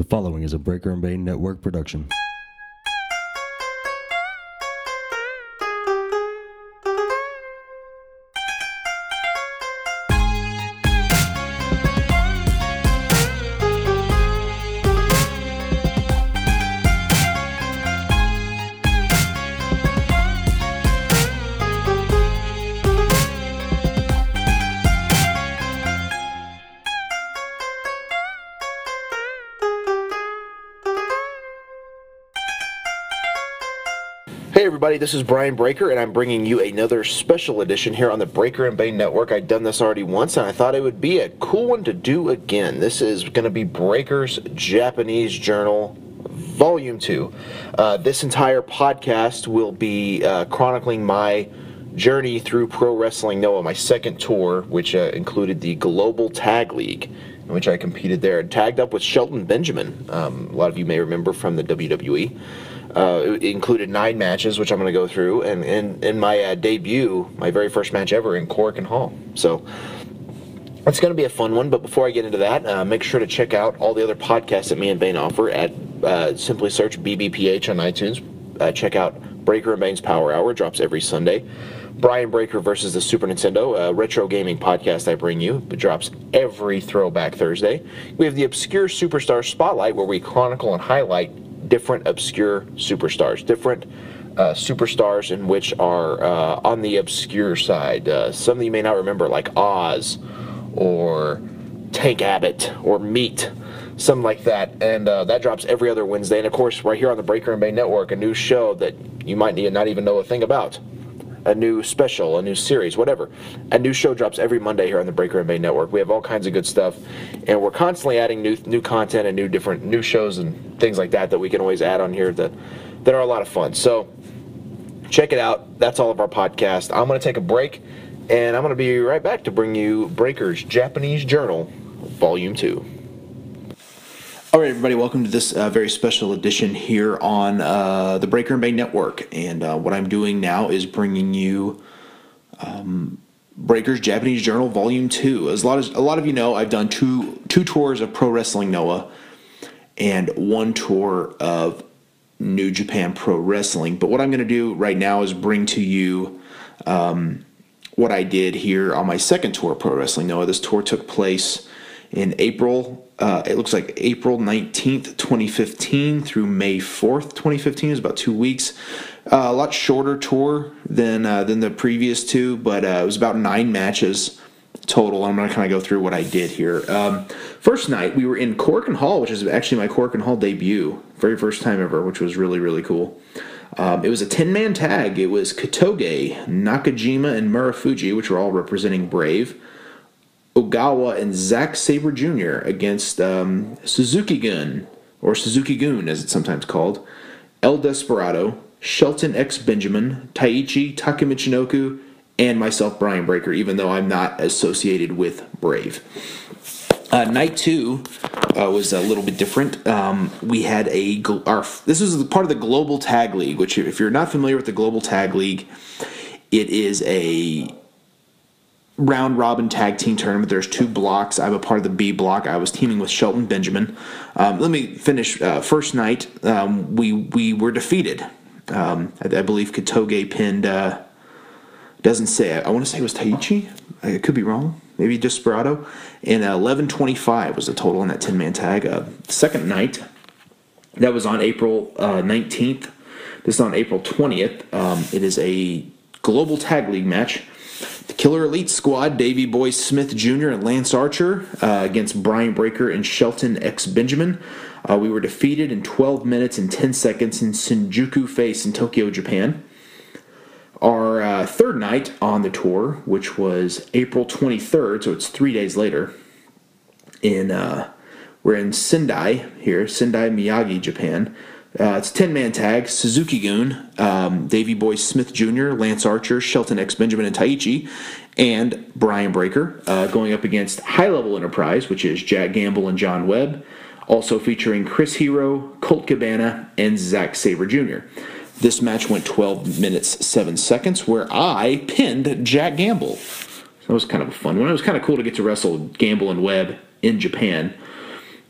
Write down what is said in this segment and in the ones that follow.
The following is a Breaker and Bane Network production. Everybody, this is Brian Breaker, and I'm bringing you another special edition here on the Breaker and Bane Network. I'd done this already once, and I thought it would be a cool one to do again. This is going to be Breaker's Japanese Journal, Volume 2. Uh, this entire podcast will be uh, chronicling my journey through Pro Wrestling Noah, my second tour, which uh, included the Global Tag League, in which I competed there and tagged up with Shelton Benjamin. Um, a lot of you may remember from the WWE. Uh, it included nine matches, which I'm going to go through, and in my uh, debut, my very first match ever in Korakuen Hall. So it's going to be a fun one. But before I get into that, uh, make sure to check out all the other podcasts that me and Bane offer at uh, simply search BBPH on iTunes. Uh, check out Breaker Bane's Power Hour drops every Sunday. Brian Breaker versus the Super Nintendo, a retro gaming podcast I bring you. It drops every Throwback Thursday. We have the Obscure Superstar Spotlight, where we chronicle and highlight different obscure superstars, different uh, superstars in which are uh, on the obscure side. Uh, some that you may not remember, like Oz or Tank Abbott or Meat, something like that. And uh, that drops every other Wednesday. And of course, right here on the Breaker and Bane Network, a new show that you might not even know a thing about. A new special, a new series, whatever. A new show drops every Monday here on the Breaker and Bane Network. We have all kinds of good stuff, and we're constantly adding new new content and new different new shows and things like that that we can always add on here that that are a lot of fun. So check it out. That's all of our podcast. I'm going to take a break, and I'm going to be right back to bring you Breaker's Japanese Journal, Volume Two. All right, everybody, welcome to this uh, very special edition here on uh, the Breaker and Bane Network. And uh, what I'm doing now is bringing you um, Breaker's Japanese Journal Volume Two. As a lot as a lot of you know, I've done two two tours of Pro Wrestling Noah and one tour of New Japan Pro Wrestling. But what I'm going to do right now is bring to you um, what I did here on my second tour of Pro Wrestling Noah. This tour took place in April. Uh, it looks like April 19th, 2015 through May 4th, 2015. It was about two weeks. Uh, a lot shorter tour than uh, than the previous two, but uh, it was about nine matches total. I'm going to kind of go through what I did here. Um, first night, we were in Korakuen Hall, which is actually my Korakuen Hall debut. Very first time ever, which was really, really cool. Um, it was a 10 man tag. It was Kotoge, Nakajima, and Marufuji, which were all representing Brave. Ogawa and Zack Sabre Jr. against um, Suzuki Gun, or Suzuki Goon as it's sometimes called, El Desperado, Shelton X Benjamin, Taichi Taka Michinoku, and myself, Brian Breaker, even though I'm not associated with Brave. Uh, night two uh, was a little bit different. Um, we had a our this is part of the Global Tag League, which if you're not familiar with the Global Tag League, it is a round robin tag team tournament. There's two blocks. I'm a part of the B block. I was teaming with Shelton Benjamin. Um, let me finish. Uh, first night, um, we we were defeated. Um, I, I, believe Kotoge pinned. Uh, doesn't say. I, I want to say it was Taichi. I could be wrong. Maybe Desperado. And 11:25 was the total on that 10 man tag. Uh, second night, that was on April uh, 19th. This is on April 20th. Um, it is a global tag league match. Killer Elite Squad, Davey Boy Smith Jr. and Lance Archer uh, against Brian Breaker and Shelton X Benjamin. Uh, we were defeated in 12 minutes and 10 seconds in Shinjuku Face in Tokyo, Japan. Our uh, third night on the tour, which was April 23rd, so it's three days later, in uh, we're in Sendai here, Sendai, Miyagi, Japan. Uh, it's a 10 man tag Suzuki Goon, um, Davey Boy Smith Jr., Lance Archer, Shelton X Benjamin, and Taichi, and Brian Breaker uh, going up against High Level Enterprise, which is Jack Gamble and John Webb, also featuring Chris Hero, Colt Cabana, and Zack Sabre Jr. This match went 12 minutes 7 seconds, where I pinned Jack Gamble. That was kind of a fun one. It was kind of cool to get to wrestle Gamble and Webb in Japan.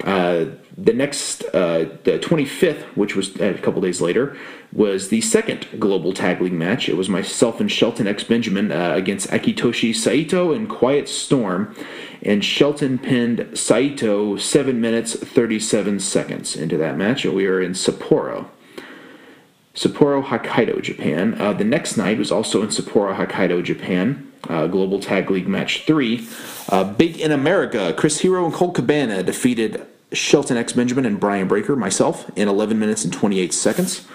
Uh, the next, uh, the 25th, which was a couple days later, was the second Global Tag League match. It was myself and Shelton X Benjamin uh, against Akitoshi Saito and Quiet Storm. And Shelton pinned Saito 7 minutes 37 seconds into that match. And we are in Sapporo. Sapporo, Hokkaido, Japan. Uh, the next night was also in Sapporo, Hokkaido, Japan. Uh, Global Tag League Match 3. Uh, Big in America, Chris Hero and Colt Cabana defeated Shelton X Benjamin and Brian Breaker, myself, in 11 minutes and 28 seconds.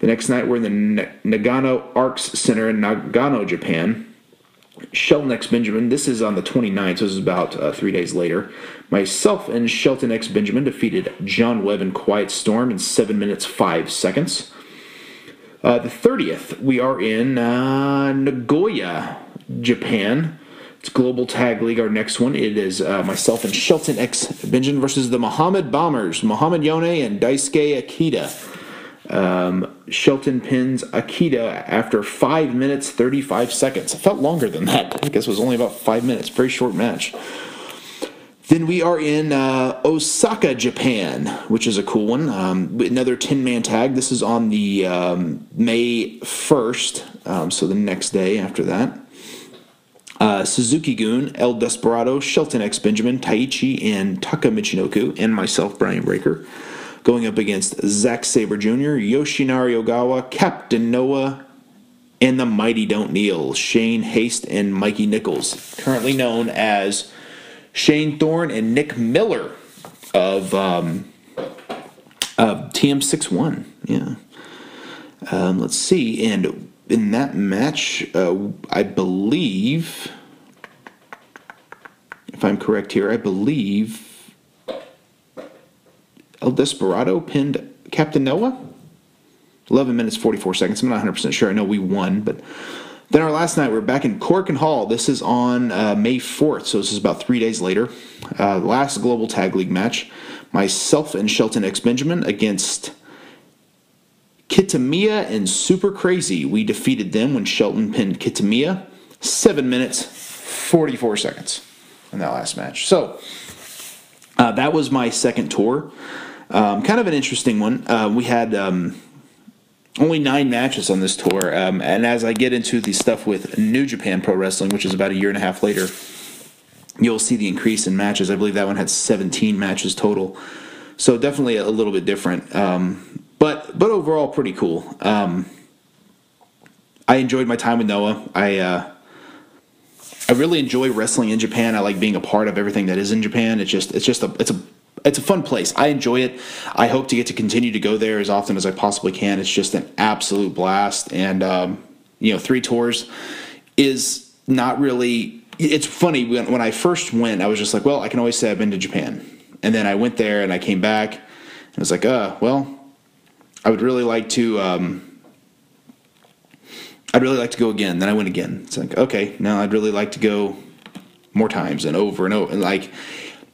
The next night, we're in the Nagano Arcs Center in Nagano, Japan. Shelton X Benjamin, this is on the 29th, so this is about uh, three days later. Myself and Shelton X Benjamin defeated John Webb and Quiet Storm in 7 minutes 5 seconds. Uh, the 30th, we are in uh, Nagoya, Japan. It's Global Tag League, our next one. It is uh, myself and Shelton X Benjamin versus the Muhammad Bombers, Muhammad Yone and Daisuke Akita. Um, Shelton pins Akita after 5 minutes 35 seconds. It felt longer than that. I guess it was only about 5 minutes. Very short match. Then we are in uh, Osaka, Japan, which is a cool one. Um, another 10 man tag. This is on the um, May 1st, um, so the next day after that. Uh, Suzuki Goon, El Desperado, Shelton X Benjamin, Taichi, and Taka Michinoku, and myself, Brian Breaker, going up against Zack Sabre Jr., Yoshinari Ogawa, Captain Noah, and the Mighty Don't Kneel, Shane Haste and Mikey Nichols, currently known as Shane Thorne and Nick Miller of um, uh, TM61. Yeah. Um, let's see. And in that match, uh, I believe, if I'm correct here, I believe El Desperado pinned Captain Noah. 11 minutes 44 seconds. I'm not 100% sure. I know we won, but then our last night, we are back in Korakuen Hall. This is on uh, May 4th, so this is about three days later. Uh, last Global Tag League match. Myself and Shelton X Benjamin against Kitamiya and Super Crazy. We defeated them when Shelton pinned Kitamiya. Seven minutes, 44 seconds in that last match. So uh, that was my second tour. Um, kind of an interesting one. Uh, we had um, only nine matches on this tour. Um, and as I get into the stuff with New Japan Pro Wrestling, which is about a year and a half later, you'll see the increase in matches. I believe that one had 17 matches total. So definitely a little bit different. Um, but but overall pretty cool. Um, I enjoyed my time with Noah. I uh, I really enjoy wrestling in Japan. I like being a part of everything that is in Japan. It's just it's just a it's a it's a fun place. I enjoy it. I hope to get to continue to go there as often as I possibly can. It's just an absolute blast. And um, you know, three tours is not really. It's funny when when I first went, I was just like, well, I can always say I've been to Japan. And then I went there and I came back and was like, uh, well, I would really like to. Um, I'd really like to go again. Then I went again. It's like, okay, now I'd really like to go more times and over and over. And like,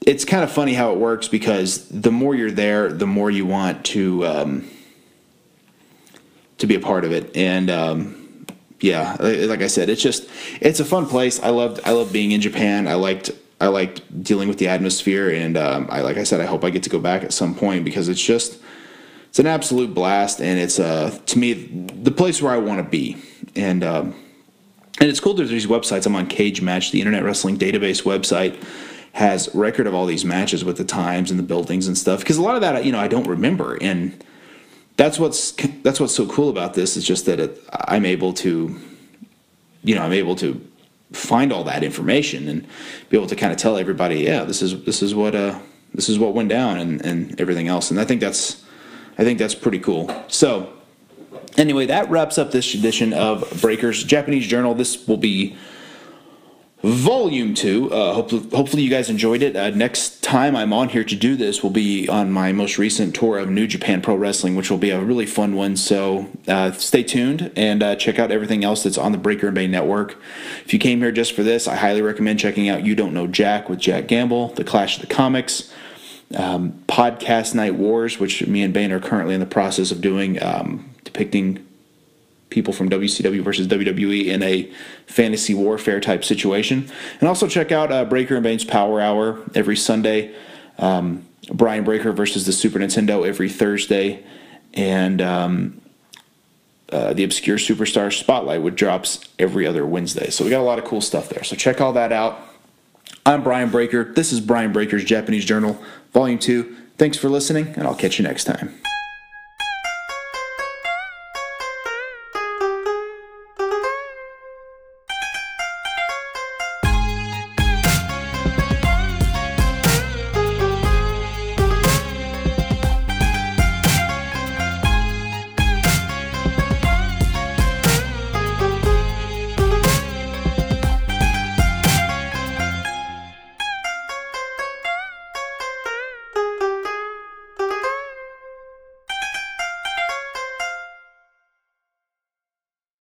it's kind of funny how it works because the more you're there, the more you want to um, to be a part of it. And um, yeah, like I said, it's just it's a fun place. I loved I loved being in Japan. I liked I liked dealing with the atmosphere, and um, I like I said, I hope I get to go back at some point because it's just it's an absolute blast, and it's uh to me the place where I want to be. And um, and it's cool. There's these websites. I'm on Cage Match, the Internet Wrestling Database website has record of all these matches with the times and the buildings and stuff because a lot of that you know I don't remember and that's what's that's what's so cool about this is just that it, I'm able to you know I'm able to find all that information and be able to kind of tell everybody yeah this is this is what uh this is what went down and and everything else and I think that's I think that's pretty cool so anyway that wraps up this edition of Breakers Japanese Journal this will be Volume 2. Uh, hopefully, hopefully, you guys enjoyed it. Uh, next time I'm on here to do this will be on my most recent tour of New Japan Pro Wrestling, which will be a really fun one. So uh, stay tuned and uh, check out everything else that's on the Breaker and Bane Network. If you came here just for this, I highly recommend checking out You Don't Know Jack with Jack Gamble, The Clash of the Comics, um, Podcast Night Wars, which me and Bane are currently in the process of doing, um, depicting people from WCW versus WWE in a fantasy warfare type situation. And also check out uh, Breaker and Bane's Power Hour every Sunday. um, Brian Breaker versus the Super Nintendo every Thursday, and um, uh, the Obscure Superstar Spotlight, which drops every other Wednesday. So we got a lot of cool stuff there. So check all that out. I'm Brian Breaker. This is Brian Breaker's Japanese Journal, Volume 2. Thanks for listening, and I'll catch you next time.